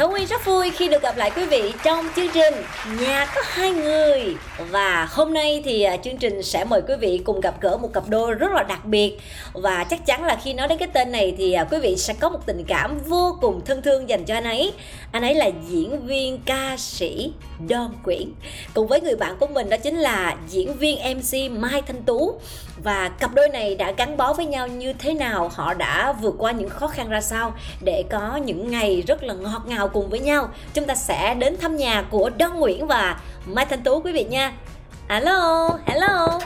Thảo Nguyên rất vui khi được gặp lại quý vị trong chương trình Nhà có hai người. Và hôm nay thì à, chương trình sẽ mời quý vị cùng gặp gỡ một cặp đôi rất là đặc biệt. Và chắc chắn là khi nói đến cái tên này thì à, quý vị sẽ có một tình cảm vô cùng thân thương dành cho anh ấy. Anh ấy là diễn viên ca sĩ Don Quyển. Cùng với người bạn của mình đó chính là diễn viên MC Mai Thanh Tú và cặp đôi này đã gắn bó với nhau như thế nào? Họ đã vượt qua những khó khăn ra sao để có những ngày rất là ngọt ngào cùng với nhau? Chúng ta sẽ đến thăm nhà của Don Nguyễn và Mai Thanh Tú, quý vị nha. Hello hello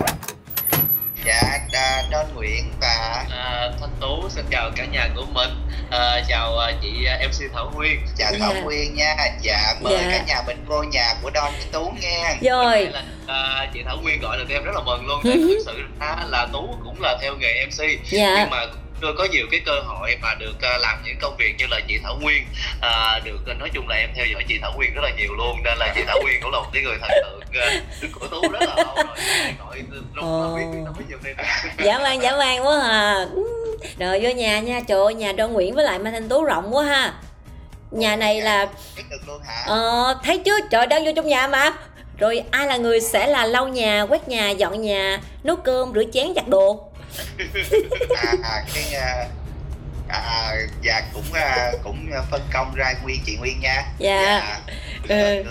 dạ à, Don Nguyễn và À, Thanh Tú xin chào cả nhà của mình. À, chào à, chị à, MC Thảo Nguyên. Chào Dạ. Thảo Nguyên nha. Dạ mời Dạ. cả nhà mình vô nhà của Don với Tú nghe rồi. Đây là à, chị Thảo Nguyên gọi là em rất là mừng luôn. Tại thực sự ra là Tú cũng là theo nghề MC dạ. Nhưng mà chưa có nhiều cái cơ hội mà được à, làm những công việc như là chị Thảo Nguyên à, được à, nói chung là em theo dõi chị Thảo Nguyên rất là nhiều luôn nên là chị Thảo Nguyên cũng là một cái người thần tượng à, của Tú rất là lâu rồi gọi lúc mà biết nói này nè dã man dã man quá à rồi vô nhà nha trời ơi nhà Don Nguyễn với lại Mai Thanh Tú rộng quá ha nhà này là Ờ, thấy chưa? Trời đang vô trong nhà mà. Rồi ai là người sẽ là lau nhà, quét nhà, dọn nhà, nấu cơm, rửa chén, giặt đồ. À, à cái à, à, dạ cũng à, cũng phân công ra nguyên chị Nguyên nha Dạ. Ừ. người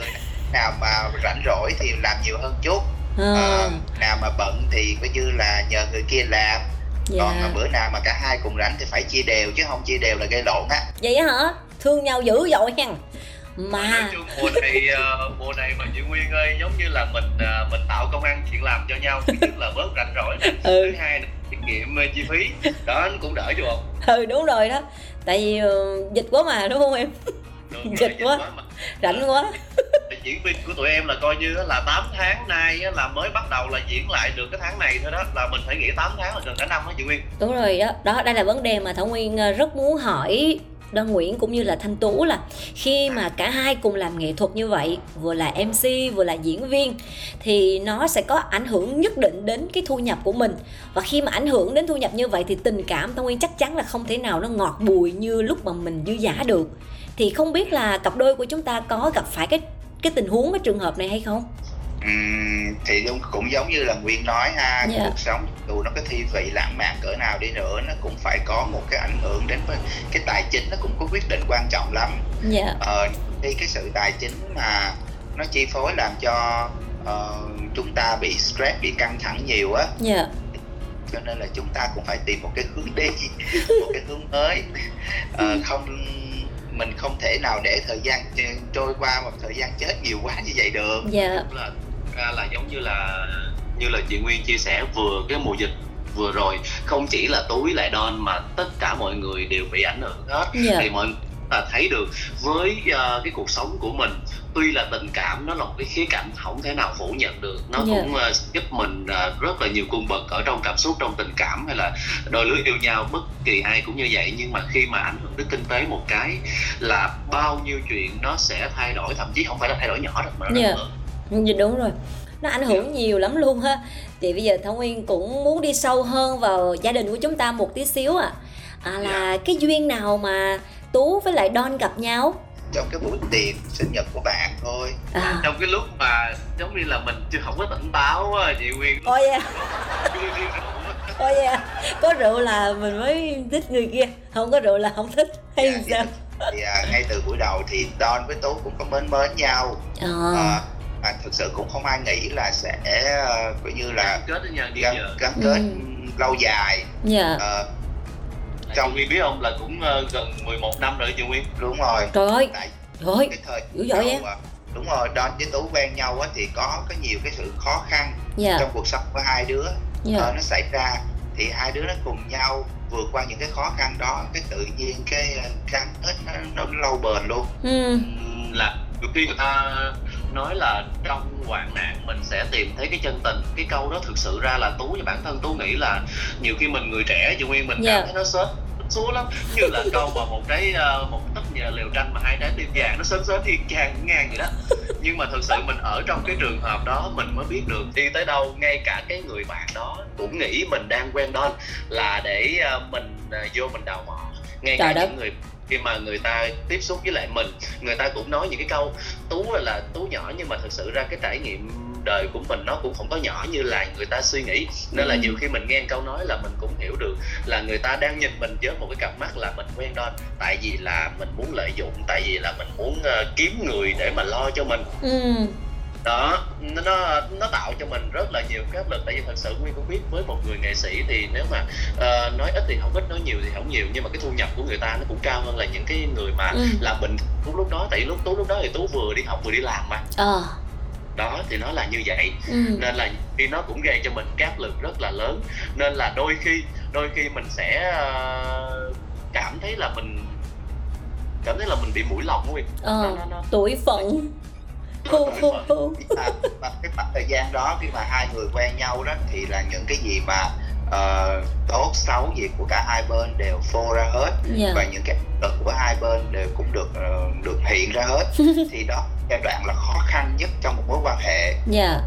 nào mà rảnh rỗi thì làm nhiều hơn chút Ờ, Ờ, nào mà bận thì coi như là nhờ người kia làm còn mà dạ. bữa nào mà cả hai cùng rảnh thì phải chia đều chứ không chia đều là gây lộn á Vậy á hả? Thương nhau dữ dội hen. nói Mà chung mùa này ờ, mùa này mà chị Nguyên ơi giống như là mình ờ, mình tạo công ăn chuyện làm cho nhau thứ nhất là bớt rảnh rỗi Ừ. thứ hai kiệm ờ, chi phí đó nó cũng đỡ chứ không ừ đúng rồi đó. Tại vì ờ, dịch quá mà đúng không em? Đúng Dịch rồi, quá. mà. Rảnh quá. diễn viên của tụi em là coi như là 8 tháng nay là mới bắt đầu là diễn lại được cái tháng này thôi đó là mình phải nghĩ 8 tháng là gần cả năm đó chị Nguyên Đúng rồi đó. Đó đây là vấn đề mà Thảo Nguyên ờ, rất muốn hỏi Đoan Nguyễn cũng như là Thanh Tú là khi mà cả hai cùng làm nghệ thuật như vậy, vừa là MC vừa là diễn viên, thì nó sẽ có ảnh hưởng nhất định đến cái thu nhập của mình và khi mà ảnh hưởng đến thu nhập như vậy thì tình cảm thanh Nguyên chắc chắn là không thể nào nó ngọt bùi như lúc mà mình dư giả được thì không biết là cặp đôi của chúng ta có gặp phải cái cái tình huống, cái trường hợp này hay không? Thì cũng, cũng giống như là Nguyên nói ha Dạ. cuộc sống dù nó có thi vị lãng mạn cỡ nào đi nữa nó cũng phải có một cái ảnh hưởng đến với- cái tài chính nó cũng có quyết định quan trọng lắm Dạ. ờ, khi cái sự tài chính mà nó chi phối làm cho ờ, chúng ta bị stress bị căng thẳng nhiều á Dạ. cho nên là chúng ta cũng phải tìm một cái hướng đi một cái hướng mới Ờ, không mình không thể nào để thời gian trôi qua một thời gian chết nhiều quá như vậy được Dạ. là ra là giống như là như là chị Nguyên chia sẻ vừa cái mùa dịch vừa rồi không chỉ là tú với lại Don mà tất cả mọi người đều bị ảnh hưởng hết Dạ. thì mọi ta thấy được với ờ, cái cuộc sống của mình tuy là tình cảm nó là một cái khía cạnh không thể nào phủ nhận được nó Dạ. cũng ờ, giúp mình ờ, rất là nhiều cung bậc ở trong cảm xúc trong tình cảm hay là đôi lứa yêu nhau bất kỳ ai cũng như vậy nhưng mà khi mà ảnh hưởng đến kinh tế một cái là bao nhiêu chuyện nó sẽ thay đổi thậm chí không phải là thay đổi nhỏ đâu mà nó Dạ. Dạ đúng rồi. Nó ảnh hưởng nhiều lắm luôn ha. Thì bây giờ Thảo Nguyên cũng muốn đi sâu hơn vào gia đình của chúng ta một tí xíu à, à là cái duyên nào mà Tú với lại Don gặp nhau? Trong cái buổi tiệc sinh nhật của bạn thôi. À. Trong cái lúc mà giống như là mình chưa không có tỉnh táo chị Nguyên. Ôi yeah, á. ôi yeah. có rượu là mình mới thích người kia không có rượu là không thích. Hay Dạ, sao? thì à, ngay từ buổi đầu thì Don với Tú cũng có mến mến nhau. À, à, à, thực sự cũng không ai nghĩ là sẽ uh, coi như là kết nhau đi gắn, gắn kết Ừ. lâu dài. Dạ. Ờ, trong Nguyên biết không là cũng ờ, gần 11 năm rồi chị Nguyên đúng rồi. Trời ơi. Tại trời ơi. cái thời dữ dội vậy. đúng rồi Don với Tú quen nhau á, thì có có nhiều cái sự khó khăn dạ. trong cuộc sống của hai đứa. Dạ. Ờ, nó xảy ra thì hai đứa nó cùng nhau vượt qua những cái khó khăn đó cái tự nhiên cái gắn kết nó, nó lâu bền luôn. Ừ. Là khi người ta nói là trong hoạn nạn mình sẽ tìm thấy cái chân tình cái câu đó thực sự ra là tú và bản thân tú nghĩ là nhiều khi mình người trẻ chị nguyên mình Dạ. cảm thấy nó sớm số lắm như là câu mà một trái ờ, một tấc nhà liều tranh mà hai trái tim vàng nó sớm sớm thiên trang ngang vậy đó nhưng mà thực sự mình ở trong cái trường hợp đó mình mới biết được đi tới đâu ngay cả cái người bạn đó cũng nghĩ mình đang quen Don là để ờ, mình ờ, vô mình đào mỏ ngay Trời cả đất. những người khi mà người ta tiếp xúc với lại mình người ta cũng nói những cái câu tú là tú nhỏ nhưng mà thực sự ra cái trải nghiệm đời của mình nó cũng không có nhỏ như là người ta suy nghĩ. Nên là Ừ. nhiều khi mình nghe câu nói là mình cũng hiểu được là người ta đang nhìn mình với một cái cặp mắt là mình quen Don tại vì là mình muốn lợi dụng tại vì là mình muốn ờ, kiếm người để mà lo cho mình. Ừ đó nó nó tạo cho mình rất là nhiều cái áp lực. Tại vì thật sự nguyên cũng biết với một người nghệ sĩ thì nếu mà ờ, nói ít thì không ít nói nhiều thì không nhiều. Nhưng mà cái thu nhập của người ta nó cũng cao hơn là những cái người mà Ừ. làm bình tú lúc đó. Tại vì lúc tú lúc đó thì tú vừa đi học vừa đi làm mà. Ờ. Đó thì nó là như vậy. Ừ. Nên là khi nó cũng gây cho mình cái áp lực rất là lớn. Nên là đôi khi đôi khi mình sẽ ờ, cảm thấy là mình cảm thấy là mình bị mũi lòng nguyên. Ờ nó, nó, nó, tuổi phận và cái khoảng thời gian đó khi mà hai người quen nhau đó thì là những cái gì mà ờ, tốt xấu gì của cả hai bên đều phô ra hết. Dạ. Và những cái lực của hai bên đều cũng được ờ, được hiện ra hết. Thì đó giai đoạn là khó khăn nhất trong một mối quan hệ. Dạ.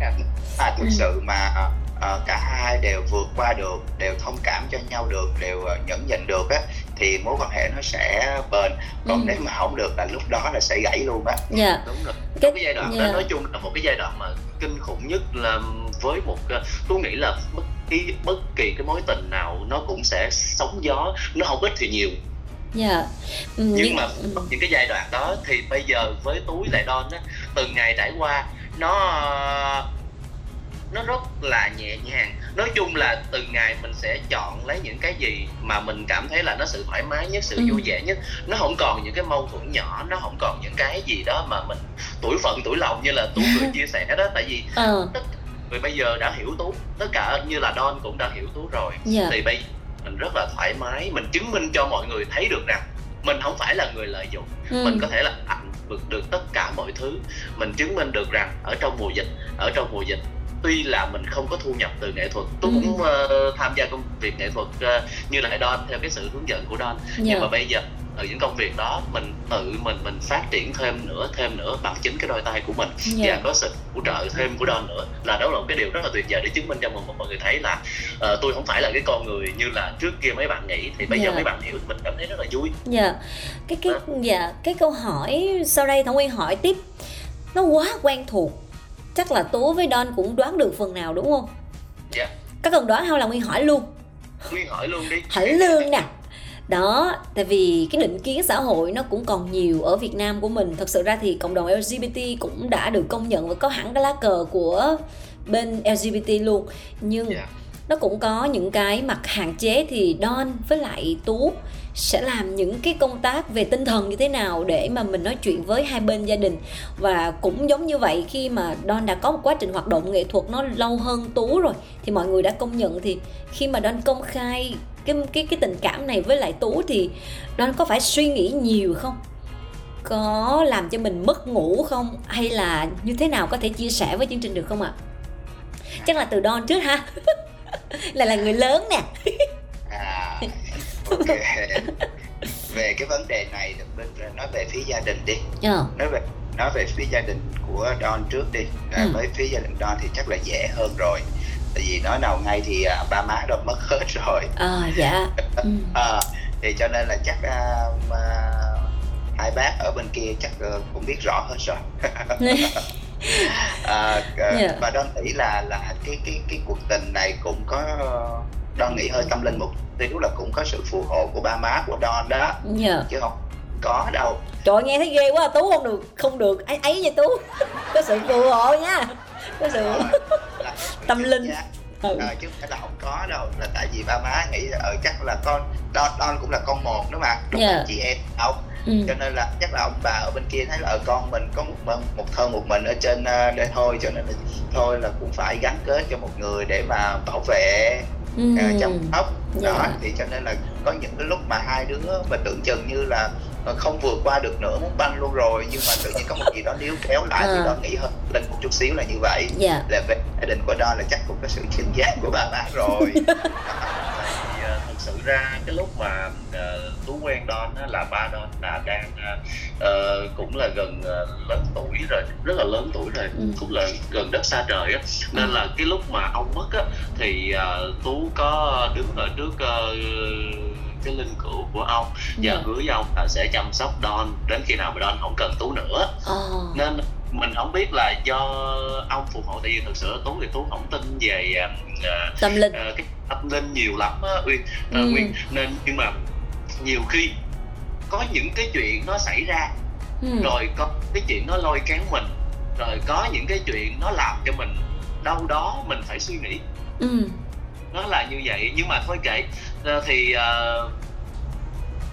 À, thực Ừ. sự mà ờ, cả hai đều vượt qua được đều thông cảm cho nhau được đều ờ, nhẫn nhịn được á thì mối quan hệ nó sẽ bền còn Ừ. nếu mà không được là lúc đó là sẽ gãy luôn á dạ đúng rồi cái cái giai đoạn dạ. đó nói chung là một cái giai đoạn mà kinh khủng nhất là với một ờ, tôi nghĩ là bất kỳ bất kỳ cái mối tình nào nó cũng sẽ sóng gió nó không ít thì nhiều dạ Ừ, nhưng mà ừ. những cái giai đoạn đó thì bây giờ với túi lại đon á từng ngày trải qua nó nó rất là nhẹ nhàng nói chung là từng ngày mình sẽ chọn lấy những cái gì mà mình cảm thấy là nó sự thoải mái nhất sự Ừ. vui vẻ nhất. Nó không còn những cái mâu thuẫn nhỏ nó không còn những cái gì đó mà mình tuổi phận tuổi lòng như là tú vừa chia sẻ đó. Tại vì ờ. tất người bây giờ đã hiểu tú tất cả như là don cũng đã hiểu tú rồi. Dạ. Thì bây mình rất là thoải mái mình chứng minh cho mọi người thấy được rằng mình không phải là người lợi dụng. Ừ. mình có thể là ảnh được được tất cả mọi thứ. Mình chứng minh được rằng ở trong mùa dịch ở trong mùa dịch tuy là mình không có thu nhập từ nghệ thuật tôi Ừ. cũng ờ, tham gia công việc nghệ thuật ờ, như là Don theo cái sự hướng dẫn của Don. Dạ. nhưng mà bây giờ ở những công việc đó mình tự mình mình phát triển thêm nữa thêm nữa bằng chính cái đôi tay của mình. Dạ. Và có sự hỗ trợ thêm của Don nữa. Là đó là một cái điều rất là tuyệt vời để chứng minh cho mọi, mọi người thấy là ờ, tôi không phải là cái con người như là trước kia mấy bạn nghĩ. Thì bây giờ Dạ. mấy bạn hiểu mình cảm thấy rất là vui. Dạ. Cái cái dạ cái câu hỏi sau đây thảo nguyên hỏi tiếp. Nó quá quen thuộc chắc là tú với don cũng đoán được phần nào đúng không? Dạ. có cần đoán không là nguyên hỏi luôn. Nguyên hỏi luôn đi. Hỏi lương nè. Đó tại vì cái định kiến xã hội nó cũng còn nhiều ở Việt Nam của mình. Thật sự ra thì cộng đồng LGBT cũng đã được công nhận và có hẳn cái lá cờ của bên LGBT luôn. Nhưng Dạ. nó cũng có những cái mặt hạn chế thì Don với lại Tú sẽ làm những cái công tác về tinh thần như thế nào để mà mình nói chuyện với hai bên gia đình và cũng giống như vậy, khi mà Don đã có một quá trình hoạt động nghệ thuật nó lâu hơn Tú rồi, thì mọi người đã công nhận thì khi mà Don công khai cái cái cái tình cảm này với lại Tú thì Don có phải suy nghĩ nhiều không? Có làm cho mình mất ngủ không hay là như thế nào có thể chia sẻ với chương trình được không ạ? Chắc là từ Don trước ha. là là người lớn nè. À à về cái vấn đề này bên nói về phía gia đình đi Ờ. nói về nói về phía gia đình của Don trước đi à, Ừ. với phía gia đình Don thì chắc là dễ hơn rồi tại vì nói nào ngay thì à, ba má Don mất hết rồi À dạ. Ừ. à, thì cho nên là chắc à, mà hai bác ở bên kia chắc à, cũng biết rõ hết rồi à, à, Dạ. và Don nghĩ là là cái cái cái cuộc tình này cũng có Don nghĩ hơi tâm linh một xíu là cũng có sự phù hộ của ba má của Don đó Dạ. chứ không có đâu Trời nghe thấy ghê quá Tú không được không được ấy ấy nha Tú. Có sự phù hộ nha. Có sự Tâm linh. Dạ. ừ. Ờ, chứ phải là không có đâu là tại vì ba má nghĩ là ờ, chắc là con Don, Don cũng là con một đó mà đúng Dạ. là chị em đâu Ừ. cho nên là chắc là ông bà ở bên kia thấy là ở con mình có một một, thân một mình ở trên ờ, đây thôi cho nên là thôi là cũng phải gắn kết cho một người để mà bảo vệ Ừ. uh, chăm sóc Dạ. đó thì cho nên là có những cái lúc mà hai đứa mà tưởng chừng như là ờ, không vượt qua được nữa muốn băng luôn rồi nhưng mà tự nhiên có một gì đó níu kéo lại thì À. đó nghĩ hơn lên một chút xíu là như vậy dạ là về gia đình của đó là chắc cũng có sự chính giác của ba má rồi thì ờ, sự ra cái lúc mà ờ, tú quen Don á, là ba Don là đang ờ, cũng là gần ờ, lớn tuổi rồi rất là lớn tuổi rồi Ừ. cũng là gần đất xa trời á. Nên là cái lúc mà ông mất á thì ờ, tú có đứng ở trước ờ, cái linh cữu của ông và dạ hứa với ông là sẽ chăm sóc Don đến khi nào mà Don không cần tú nữa. Ờ. Nên mình không biết là do ông phù hộ tại vì thực sự tú thì tú không tin về ờ, tâm linh. Ờ, cái tâm linh nhiều lắm á uyên. Ờ, Ừ. nguyên nên nhưng mà nhiều khi có những cái chuyện nó xảy ra ừ. rồi có cái chuyện nó lôi kéo mình rồi có những cái chuyện nó làm cho mình đâu đó mình phải suy nghĩ. Ừ. Nó là như vậy. Nhưng mà thôi kệ. Ờ, thì ờ,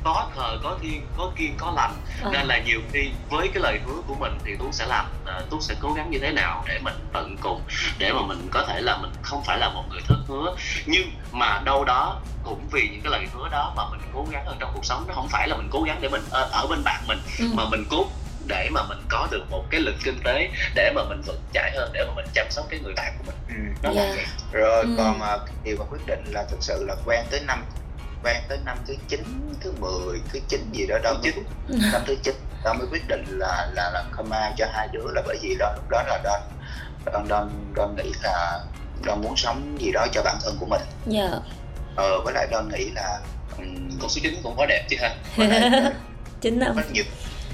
có thờ có thiên có kiên có lành Ờ. nên là nhiều khi với cái lời hứa của mình thì tú sẽ làm uh, tú sẽ cố gắng như thế nào để mình tận cùng để mà mình có thể là mình không phải là một người thất hứa nhưng mà đâu đó cũng vì những cái lời hứa đó mà mình cố gắng ở trong cuộc sống nó không phải là mình cố gắng để mình ở, ở bên bạn mình ừ. mà mình cố để mà mình có được một cái lực kinh tế để mà mình vững chãi hơn để mà mình chăm sóc cái người bạn của mình ừ. nó là Dạ. vậy rồi Ừ. còn à, cái điều mà quyết định là thực sự là quen tới năm quen tới năm thứ 9, thứ 10, thứ 9 gì đó đó Thứ mới, chín. năm thứ 9 đó mới quyết định là là là coma cho hai đứa là bởi vì đó lúc đó là Don Don Don, Don nghĩ là Don muốn sống gì đó cho bản thân của mình. Dạ. Ờ với lại Don nghĩ là um, con số 9 cũng có đẹp chứ ha. Chính năm. Có nhiều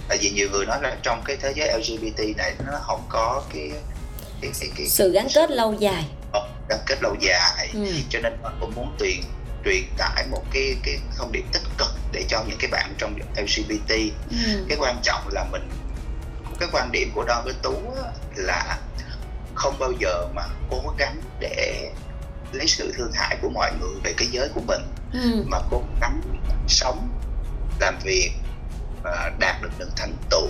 tại vì nhiều người nói là trong cái thế giới LGBT này nó không có cái cái cái, cái sự gắn kết lâu dài. Ờ, gắn kết lâu dài. Ừ. cho nên mình cũng muốn truyền truyền tải một cái cái thông điệp tích cực để cho những cái bạn trong LGBT Ừ. cái quan trọng là mình cái quan điểm của Don với Tú là không bao giờ mà cố gắng để lấy sự thương hại của mọi người về cái giới của mình Ừ. mà cố gắng sống làm việc và đạt được những thành tựu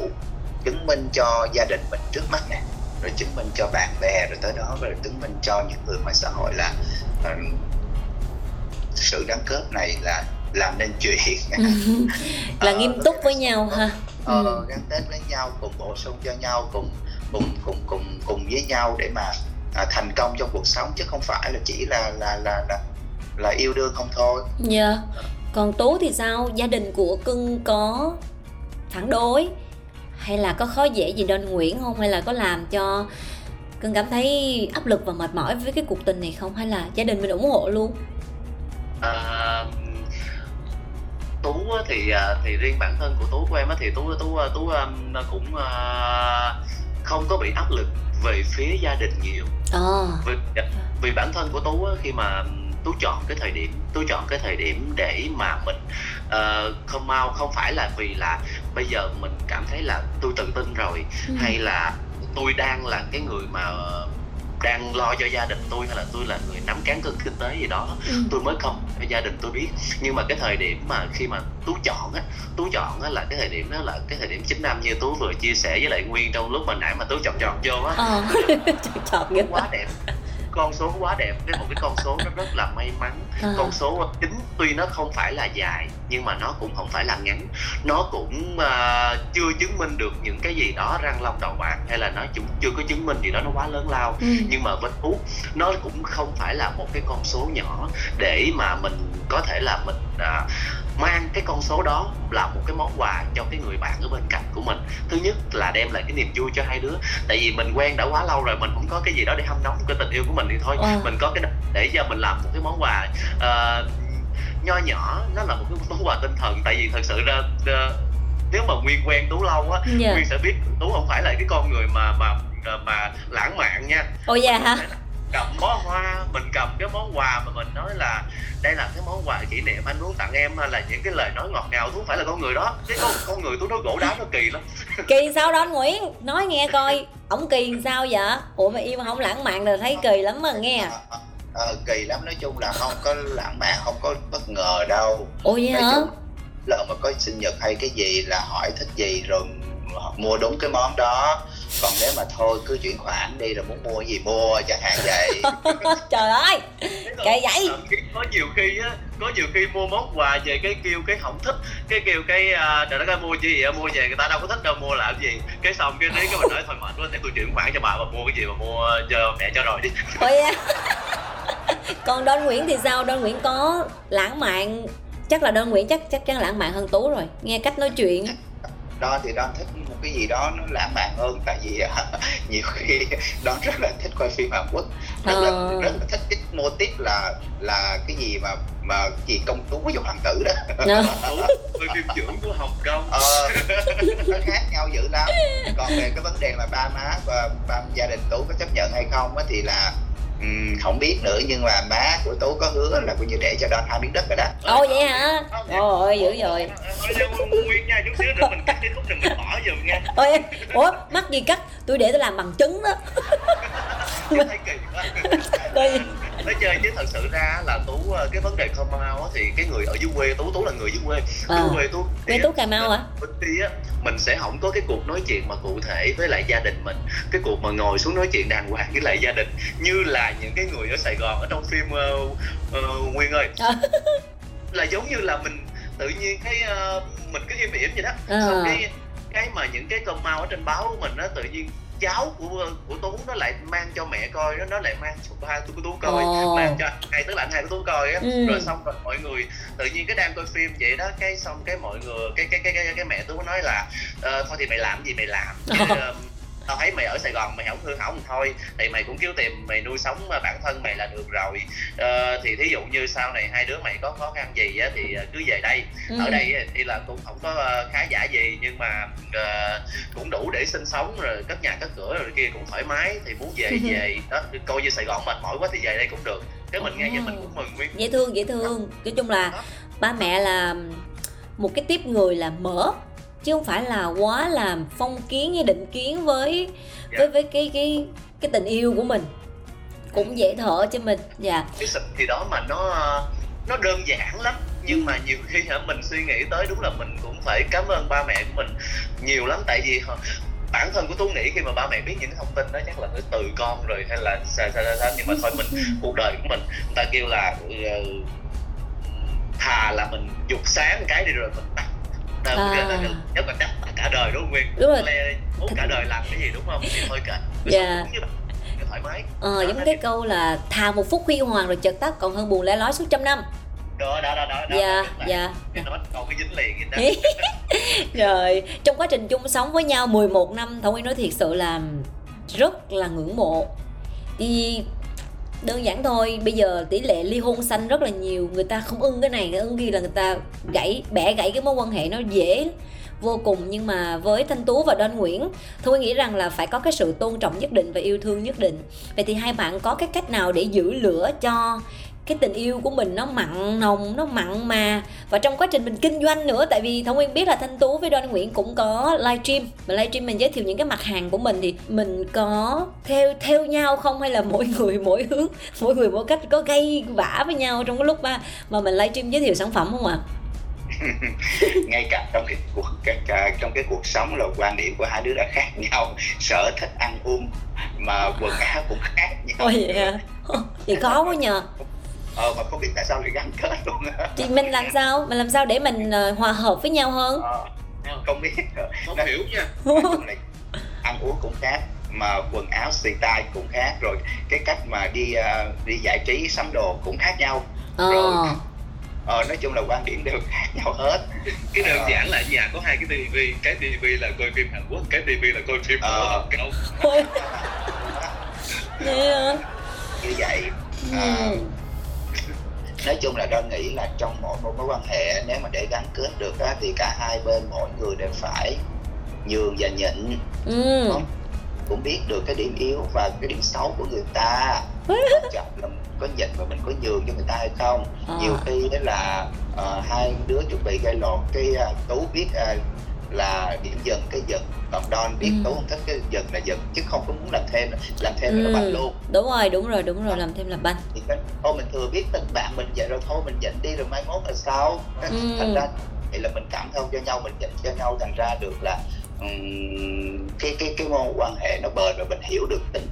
chứng minh cho gia đình mình trước mắt nè rồi chứng minh cho bạn bè rồi tới đó rồi chứng minh cho những người ngoài xã hội là ờ, sự gắn kết này là làm nên chuyện là Ờ, nghiêm túc với nhau ha. ờ, Ừ. gắn kết với nhau cùng bổ sung cho nhau cùng cùng cùng cùng cùng với nhau để mà à, thành công trong cuộc sống chứ không phải là chỉ là là là là, là yêu đương không thôi. Dạ. Còn tú thì sao? Gia đình của cưng có phản đối? Hay là có khó dễ gì Don Nguyễn không? Hay là có làm cho cưng cảm thấy áp lực và mệt mỏi với cái cuộc tình này không? Hay là gia đình mình ủng hộ luôn À, tú thì à, thì riêng bản thân của tú của em thì tú tú tú um, cũng à, không có bị áp lực về phía gia đình nhiều ờ vì, vì bản thân của tú khi mà tú chọn cái thời điểm tú chọn cái thời điểm để mà mình uh, không mau không phải là vì là bây giờ mình cảm thấy là tôi tự tin rồi Ừ. hay là tôi đang là cái người mà ờ, đang lo cho gia đình tôi hay là tôi là người nắm cán cân kinh tế gì đó Ừ. tôi mới không cho gia đình tôi biết. Nhưng mà cái thời điểm mà khi mà tú chọn á tú chọn á là cái thời điểm đó là cái thời điểm 9 năm như tú vừa chia sẻ với lại nguyên trong lúc mà nãy mà tú chọn chọn vô á. Ờ. Chọn ghê quá đẹp con số quá đẹp cái một cái con số nó rất là may mắn Ờ. con số chín tuy nó không phải là dài nhưng mà nó cũng không phải là ngắn nó cũng à, chưa chứng minh được những cái gì đó răng long đầu bạc hay là nó cũng chưa có chứng minh gì đó nó quá lớn lao Ừ. nhưng mà với tú nó cũng không phải là một cái con số nhỏ để mà mình có thể là mình à, mang cái con số đó là một cái món quà cho cái người bạn ở bên cạnh của mình. Thứ nhất là đem lại cái niềm vui cho hai đứa. Tại vì mình quen đã quá lâu rồi mình không có cái gì đó để hâm nóng cái tình yêu của mình thì thôi. Ờ. mình có cái để cho mình làm một cái món quà ờ, nho nhỏ. Nó là một cái món quà tinh thần. Tại vì thật sự ra ờ, nếu mà nguyên quen tú lâu á dạ. Nguyên sẽ biết tú không phải là cái con người mà mà mà lãng mạn nha. Ồ dạ hả cầm bó hoa mình cầm cái món quà mà mình nói là đây là cái món quà kỷ niệm anh muốn tặng em hay là những cái lời nói ngọt ngào tú không phải là con người đó. Cái con con người tú nói gỗ đá nó kỳ lắm. Kỳ sao Don Nguyễn? Nói nghe coi. Ổng kỳ sao vậy? Ủa mà yêu mà không lãng mạn rồi thấy kỳ lắm mà nghe. Ờ, kỳ lắm. Nói chung là không có lãng mạn không có bất ngờ đâu. Ủa vậy nói hả? chung lỡ mà có sinh nhật hay cái gì là hỏi thích gì rồi mua đúng cái món đó còn nếu mà thôi cứ chuyển khoản đi rồi muốn mua gì mua chẳng hạn vậy. Trời ơi Kệ vậy. Có nhiều khi á có nhiều khi mua món quà về cái kêu cái không thích cái kêu cái à, trời đất ơi mua chi vậy mua về người ta đâu có thích đâu mua làm gì. Cái xong cái đấy cái mình nói thôi mệt quá để tôi chuyển khoản cho bà và mua cái gì mà mua cho mẹ cho rồi đi. Ôi à. còn Don Nguyễn thì sao? Don Nguyễn có lãng mạn chắc là Don Nguyễn chắc chắc chắn lãng mạn hơn Tú rồi. Nghe cách nói chuyện Đon thì Đon thích một cái gì đó nó lãng mạn hơn. Tại vì nhiều khi Đon rất là thích coi phim Hàn Quốc. Rất là Ờ. rất là thích cái mô típ là là cái gì mà mà gì công chúa với hoàng tử đó. Ờ. Ôi, phim trưởng của Hồng Kông. Ờ, nó khác nhau dữ lắm. Còn về cái vấn đề mà ba má và ba gia đình tú có chấp nhận hay không á thì là ừm, không biết nữa nhưng mà má của tú có hứa là coi như để cho Đon hai miếng đất rồi đó. Ồ vậy hả? Ôi dữ rồi Thôi cho Nguyên nha chút xíu nữa mình cắt cái khúc này mình bỏ giùm nha. Ôi Ủa mắc gì cắt? Tôi để tôi làm bằng chứng đó Nói chơi chứ thật sự ra là tú ờ, cái vấn đề out á, thì cái người ở dưới quê tú tú là người dưới quê Ờ. dưới quê tú Quê Tú Cà Mau? Bên đi á mình sẽ không có cái cuộc nói chuyện mà cụ thể với lại gia đình mình cái cuộc mà ngồi xuống nói chuyện đàng hoàng với lại gia đình như là những cái người ở Sài Gòn ở trong phim ờ, ờ, Nguyên ơi Ờ. là giống như là mình tự nhiên cái ờ, mình cứ im ỉm vậy đó Ờ. xong cái cái mà những cái come out ở trên báo của mình nó tự nhiên cháu của của tú nó lại mang cho mẹ coi đó nó lại mang cho ba tú tú coi Ồ. mang cho hai tức là anh hai của tú coi á Ừ. rồi xong rồi mọi người tự nhiên cái đang coi phim vậy đó cái xong cái mọi người cái cái cái cái, cái mẹ tú nói là ờ, thôi thì mày làm gì mày làm Chứ, ờ, tao thấy mày ở Sài Gòn mày không hư hỏng thôi. Thì mày cũng kiếm tiền mày nuôi sống bản thân mày là được rồi. Ờ, thì thí dụ như sau này hai đứa mày có khó khăn gì á thì ờ, cứ về đây. Ừ. ở đây thì là cũng không có ờ, khá giả gì nhưng mà ờ, cũng đủ để sinh sống rồi cất nhà cất cửa rồi kia cũng thoải mái. Thì muốn về về. Đó coi như Sài Gòn mệt mỏi quá thì về đây cũng được. Cái mình nghe vậy mình cũng mừng nguyên dễ thương dễ thương. Nói chung là ba mẹ là một cái tiếp người là mở chứ không phải là quá là phong kiến hay định kiến với với với cái cái cái tình yêu của mình. Cũng dễ thở cho mình dạ. Cái sự thì đó mà nó nó đơn giản lắm. Nhưng mà nhiều khi hả mình suy nghĩ tới đúng là mình cũng phải cảm ơn ba mẹ của mình nhiều lắm. Tại vì bản thân của tú nghĩ khi mà ba mẹ biết những thông tin đó chắc là phải từ con rồi hay là sao sao sao, nhưng mà thôi mình cuộc đời của mình người ta kêu là ờ, thà là mình dục sáng cái đi rồi mình tắt À. nếu mà tắt cả đời đúng không nguyên? Đúng rồi. Cả đời làm cái gì đúng không? Thì thôi kệ. Dạ. thoải mái. Ờ, giống cái câu là thà một phút huy hoàng rồi chợt tắt còn hơn buồn lẻ lói suốt trăm năm. Đó đó đó đó đó. dạ là dạ. Câu cái dính liền đó rồi trong quá trình chung sống với nhau 11 năm Thảo Nguyên nói thiệt sự là rất là ngưỡng mộ. Thì đơn giản thôi, bây giờ tỷ lệ ly hôn xanh rất là nhiều, người ta không ưng cái này ưng ghi là người ta gãy, bẻ gãy cái mối quan hệ nó dễ vô cùng. Nhưng mà với thanh tú và đoan nguyễn tôi nghĩ rằng là phải có cái sự tôn trọng nhất định và yêu thương nhất định. Vậy thì hai bạn có cái cách nào để giữ lửa cho cái tình yêu của mình nó mặn nồng nó mặn mà. Và trong quá trình mình kinh doanh nữa tại vì thông nguyên biết là thanh tú với đoan nguyễn cũng có livestream và livestream mình giới thiệu những cái mặt hàng của mình thì mình có theo theo nhau không? Hay là mỗi người mỗi hướng mỗi người mỗi cách có gây vã với nhau trong cái lúc mà mà mình livestream giới thiệu sản phẩm không ạ? Ngay cả trong cái cuộc cả, trong cái cuộc sống là quan điểm của hai đứa đã khác nhau. Sở thích ăn uống mà quần áo cũng khác nhau. Ôi vậy hả? Thì khó quá nhờ ờ mà không biết tại sao lại gắn kết luôn. Á thì mình làm sao? Mình làm sao để mình ờ, hòa hợp với nhau hơn? Ờ, không biết. Không Nó- hiểu nha. Ăn uống cũng khác mà quần áo style cũng khác rồi cái cách mà đi ờ, đi giải trí sắm đồ cũng khác nhau. Ờ. Ờ, nói chung là quan điểm đều khác nhau hết. Cái đơn Ờ. giản là nhà có hai cái tivi cái tivi là coi phim Hàn Quốc cái tivi là coi phim của Ờ. Hồng Kông như vậy à, Ừ. nói chung là đơn nghĩ là trong mỗi một mối quan hệ nếu mà để gắn kết được á, thì cả hai bên mỗi người đều phải nhường và nhịn Ừ. Không. cũng biết được cái điểm yếu và cái điểm xấu của người ta quan trọng là mình có nhịn và mình có nhường cho người ta hay không Ờ. nhiều khi đó là ờ, hai đứa chuẩn bị gây lộn cái ờ, tú biết ờ, là điểm dừng cái dừng còn Don biết Ừ. tú không thích cái dừng là dừng chứ không có muốn làm thêm làm thêm là nó bạch Ừ. luôn đúng rồi đúng rồi đúng rồi làm thêm làm banh thì cái thôi mình thừa biết tình bạn mình vậy rồi thôi mình nhịn đi rồi mai mốt là sao Ừ. thành ra thì là mình cảm thông cho nhau mình nhịn cho nhau thành ra được là ừm, cái cái cái mối quan hệ nó bền và mình hiểu được tính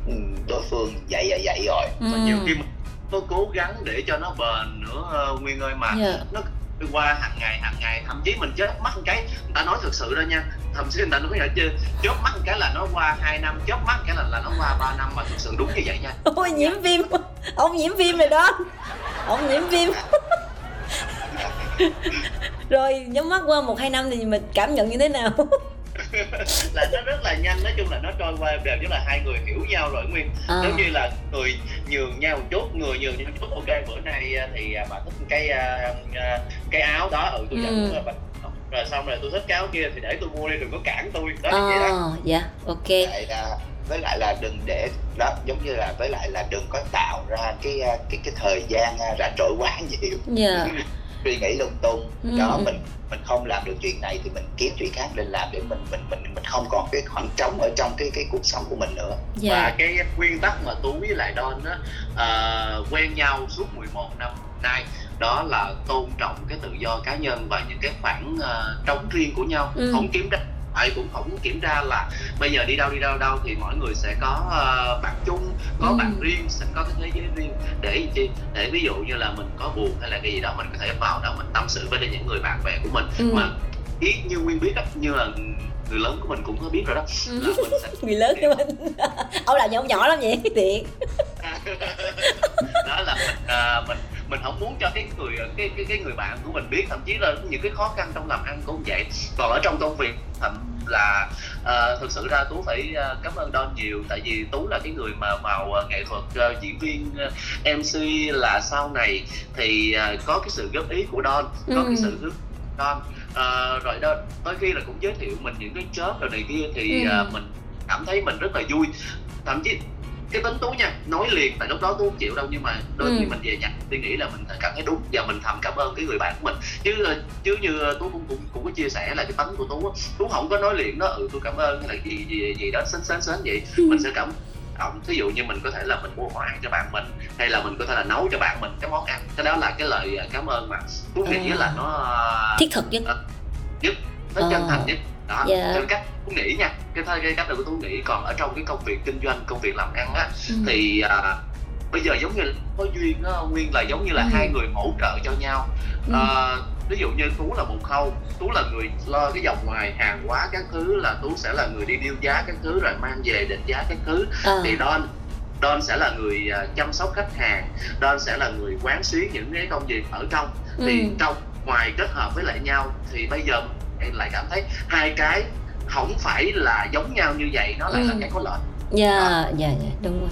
đối phương vậy vậy vậy rồi ừ. mà nhiều khi mình có cố gắng để cho nó bền nữa uh, nguyên ơi mà Dạ. nó qua hàng ngày hàng ngày, thậm chí mình chớp mắt một cái, người ta nói thực sự đó nha. Thậm chí người ta nói là chứ chớp mắt một cái là nó qua 2 năm, chớp mắt một cái là là nó qua 3 năm mà thực sự đúng như vậy nha. Ôi, nhiễm viêm. Ông nhiễm viêm rồi đó. Ông nhiễm viêm. Rồi, nhắm mắt qua một hai năm thì mình cảm nhận như thế nào? là nó rất là nhanh nói chung là nó trôi qua đềm tức là hai người hiểu nhau rồi nguyên. À. giống như là người nhường nhau một chút người nhường nhau một chút ok bữa nay à, thì à, bà thích cái à, à, cái áo đó. Ừ tôi Ừ. bà rồi xong rồi tôi thích cái áo kia thì để tôi mua đi đừng có cản tôi. Đó như vậy đó. dạ ok. Lại là với lại là đừng để đó giống như là với lại là đừng có tạo ra cái à, cái cái thời gian à, rảnh rỗi quá nhiều. Dạ suy nghĩ lung tung Ừ, đó ừ. mình mình không làm được chuyện này thì mình kiếm chuyện khác lên làm để mình mình mình mình không còn cái khoảng trống ở trong cái cái cuộc sống của mình nữa và dạ cái nguyên tắc mà tú với lại don á à, quen nhau suốt 11 năm nay đó là tôn trọng cái tự do cá nhân và những cái khoảng à, trống riêng của nhau Ừ. không kiểm tra ai cũng không kiểm tra là bây giờ đi đâu đi đâu đâu thì mỗi người sẽ có uh, bạn chung có Ừ. bạn riêng sẽ có cái thế giới riêng. Để chi? Để ví dụ như là mình có buồn hay là cái gì đó mình có thể vào đó mình tâm sự với những người bạn bè của mình. Ừ. mà ý như nguyên biết á như là người lớn của mình cũng có biết rồi đó. Ừ. là mình sẽ người lớn cho mình. Ông như ông nhỏ lắm vậy? Tiện đó là mình à, mình mình không muốn cho cái người cái cái cái người bạn của mình biết thậm chí là những cái khó khăn trong làm ăn cũng vậy còn ở trong công việc thậm là à, thực sự ra tú phải à, cảm ơn Don nhiều tại vì tú là cái người mà vào à, nghệ thuật à, diễn viên à, MC là sau này thì à, có cái sự góp ý của Don có Ừ. cái sự góp Don à, rồi đó đôi khi là cũng giới thiệu mình những cái job rồi này kia thì Ừ. à, mình cảm thấy mình rất là vui thậm chí cái tính tú nha nói liền tại lúc đó tú không chịu đâu nhưng mà đôi khi Ừ. mình về nhà suy nghĩ là mình cảm thấy đúng và mình thầm cảm ơn cái người bạn của mình chứ ờ, chứ như tú cũng cũng, cũng có chia sẻ là cái tánh của tú á, tú không có nói liền đó ừ tôi cảm ơn hay là gì gì gì đó sến sến sến vậy Ừ. mình sẽ cảm động ví dụ như mình có thể là mình mua quà cho bạn mình hay là mình có thể là nấu cho bạn mình cái món ăn cái đó là cái lời ờ, cảm ơn mà tú nghĩ À. là nó ờ, thiết thực nhất nhất nó Ờ. chân thành nhất đó Dạ. cái cách tú nghĩ nha cái thay cái cách của tú nghĩ còn ở trong cái công việc kinh doanh công việc làm ăn á Ừ. thì à, bây giờ giống như là có duyên á nguyên là giống như là Ừ. hai người hỗ trợ cho nhau Ừ. à, ví dụ như tú là một khâu tú là người lo cái dòng ngoài hàng hóa các thứ là tú sẽ là người đi điêu giá các thứ rồi mang về định giá các thứ Ờ. thì Don Don sẽ là người à, chăm sóc khách hàng Don sẽ là người quán xuyến những cái công việc ở trong thì Ừ. trong ngoài kết hợp với lại nhau thì bây giờ em lại cảm thấy hai cái không phải là giống nhau như vậy nó lại là Ừ. cái có lợi. Dạ dạ dạ đúng rồi.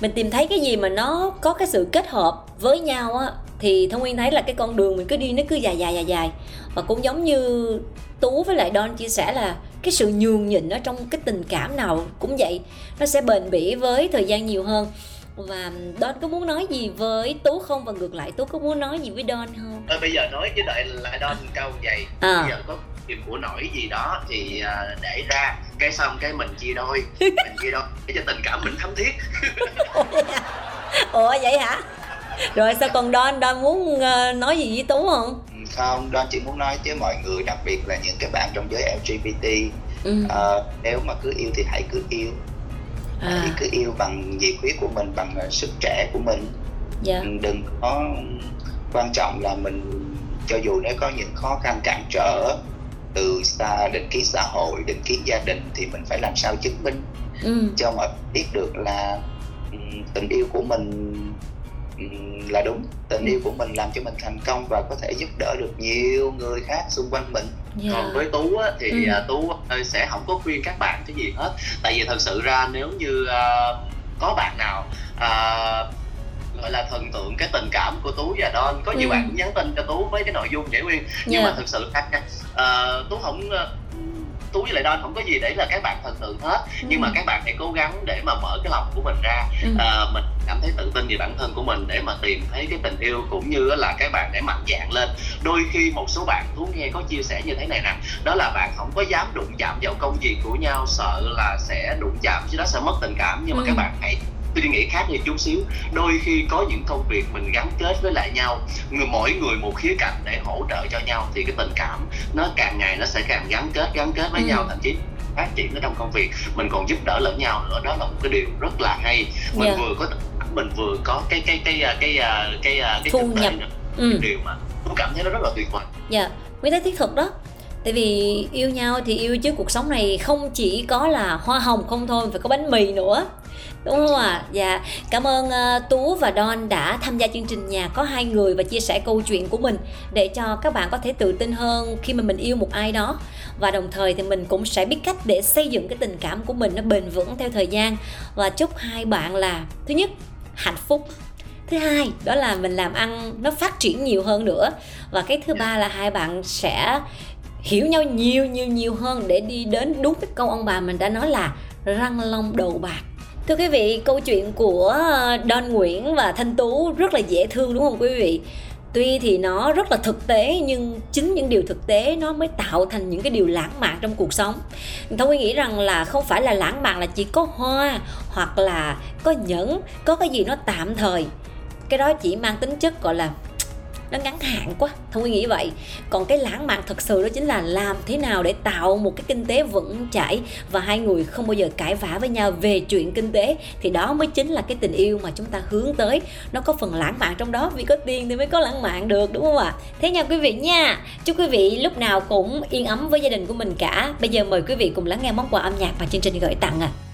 Mình tìm thấy cái gì mà nó có cái sự kết hợp với nhau á thì thông nguyên thấy là cái con đường mình cứ đi nó cứ dài dài dài dài. Và cũng giống như tú với lại don chia sẻ là cái sự nhường nhịn ở trong cái tình cảm nào cũng vậy nó sẽ bền bỉ với thời gian nhiều hơn và Don có muốn nói gì với Tú không và ngược lại Tú có muốn nói gì với Don không? Thôi bây giờ nói với đợi lại Don câu vậy À. bây giờ có tìm của nổi gì đó thì à, để ra cái xong cái mình chia đôi mình chia đôi để cho tình cảm mình thấm thiết Ủa vậy hả? Rồi sao còn Don Don muốn ờ, nói gì với Tú không? Ừ, không đoan chỉ muốn nói với mọi người đặc biệt là những cái bạn trong giới LGBT Ừ. ờ, nếu mà cứ yêu thì hãy cứ yêu À, cứ yêu bằng nhiệt huyết của mình bằng ờ, sức trẻ của mình. Dạ. Ừ, đừng có quan trọng là mình cho dù nếu có những khó khăn cản trở từ xa định kiến xã hội định kiến gia đình thì mình phải làm sao chứng minh. Ừ. cho mọi biết được là ừm, tình yêu của mình ừm, là đúng. Tình yêu của mình làm cho mình thành công và có thể giúp đỡ được nhiều người khác xung quanh mình Dạ. còn với tú á, thì Ừ. à, tú ờ, sẽ không có khuyên các bạn cái gì hết tại vì thật sự ra nếu như à, có bạn nào à, gọi là thần tượng cái tình cảm của tú và don có nhiều Ừ. bạn cũng nhắn tin cho tú với cái nội dung vậy nguyên nhưng mà thực sự à, tú không tú với lại don không có gì để là các bạn thần tượng hết nhưng mà Ừ. các bạn hãy cố gắng để mà mở cái lòng của mình ra Ừ. à, mình cảm thấy tự tin về bản thân của mình để mà tìm thấy cái tình yêu cũng như là các bạn để mạnh dạn lên đôi khi một số bạn tú nghe có chia sẻ như thế này nè đó là bạn không có dám đụng chạm vào công việc của nhau sợ là sẽ đụng chạm chứ đó sẽ mất tình cảm nhưng mà Ừ. các bạn hãy suy nghĩ khác đi chút xíu. Đôi khi có những công việc mình gắn kết với lại nhau. Người mỗi người một khía cạnh để hỗ trợ cho nhau thì cái tình cảm nó càng ngày nó sẽ càng gắn kết gắn kết với Ừ. nhau. Thậm chí phát triển ở trong công việc mình còn giúp đỡ lẫn nhau nữa. Đó là một cái điều rất là hay. Mình Dạ. vừa có mình vừa có cái cái cái cái cái cái cái, cái thu nhập. ừ. điều mà tôi cảm thấy nó rất là tuyệt vời. Dạ. Mới thấy thiết thực đó tại vì yêu nhau thì yêu chứ cuộc sống này không chỉ có là hoa hồng không thôi phải có bánh mì nữa. Đúng không ạ? À? dạ cảm ơn uh, tú và don đã tham gia chương trình nhà có hai người và chia sẻ câu chuyện của mình để cho các bạn có thể tự tin hơn khi mà mình yêu một ai đó. Và đồng thời thì mình cũng sẽ biết cách để xây dựng cái tình cảm của mình nó bền vững theo thời gian. Và chúc hai bạn là thứ nhất hạnh phúc. Thứ hai đó là mình làm ăn nó phát triển nhiều hơn nữa. Và cái thứ ba là hai bạn sẽ hiểu nhau nhiều nhiều nhiều hơn để đi đến đúng cái câu ông bà mình đã nói là răng long đầu bạc Thưa quý vị, câu chuyện của ờ, Don Nguyễn và Thanh Tú rất là dễ thương đúng không quý vị? Tuy thì nó rất là thực tế nhưng chính những điều thực tế nó mới tạo thành những cái điều lãng mạn trong cuộc sống. Thông Quy nghĩ rằng là không phải là lãng mạn là chỉ có hoa hoặc là có nhẫn, có cái gì nó tạm thời. Cái đó chỉ mang tính chất gọi là nó ngắn hạn quá thông có nghĩ vậy. Còn cái lãng mạn thật sự đó chính là làm thế nào để tạo một cái kinh tế vững chãi và hai người không bao giờ cãi vã với nhau về chuyện kinh tế. Thì đó mới chính là cái tình yêu mà chúng ta hướng tới. Nó có phần lãng mạn trong đó, vì có tiền thì mới có lãng mạn được, đúng không ạ? Thế nha quý vị nha. Chúc quý vị lúc nào cũng yên ấm với gia đình của mình cả. Bây giờ mời quý vị cùng lắng nghe món quà âm nhạc mà chương trình gửi tặng ạ. à.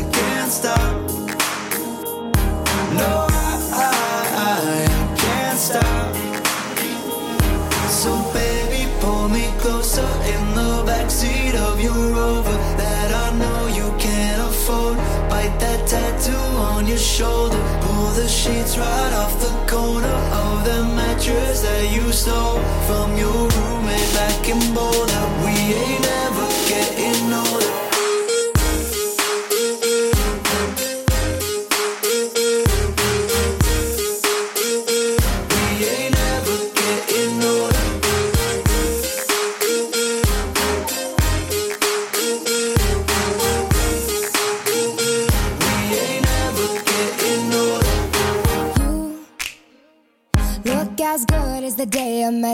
stop. No, I, can't stop. So baby, pull me closer in the backseat of your Rover that I know you can't afford. Bite that tattoo on your shoulder. Pull the sheets right off the corner of the mattress that you stole from your roommate back in Boulder. We ain't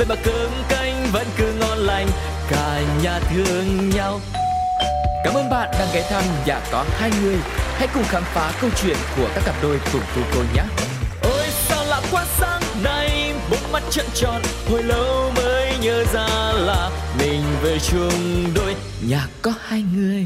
bên mà cơm canh vẫn cứ ngon lành, cả nhà thương nhau. Cảm ơn bạn đang ghé thăm nhà có hai người. Hãy cùng khám phá câu chuyện của các cặp đôi cùng cô cô nhé. Ôi sao lạ quá sáng nay bốc mắt trận tròn, hồi lâu mới nhớ ra là mình về chung đôi, nhà có hai người.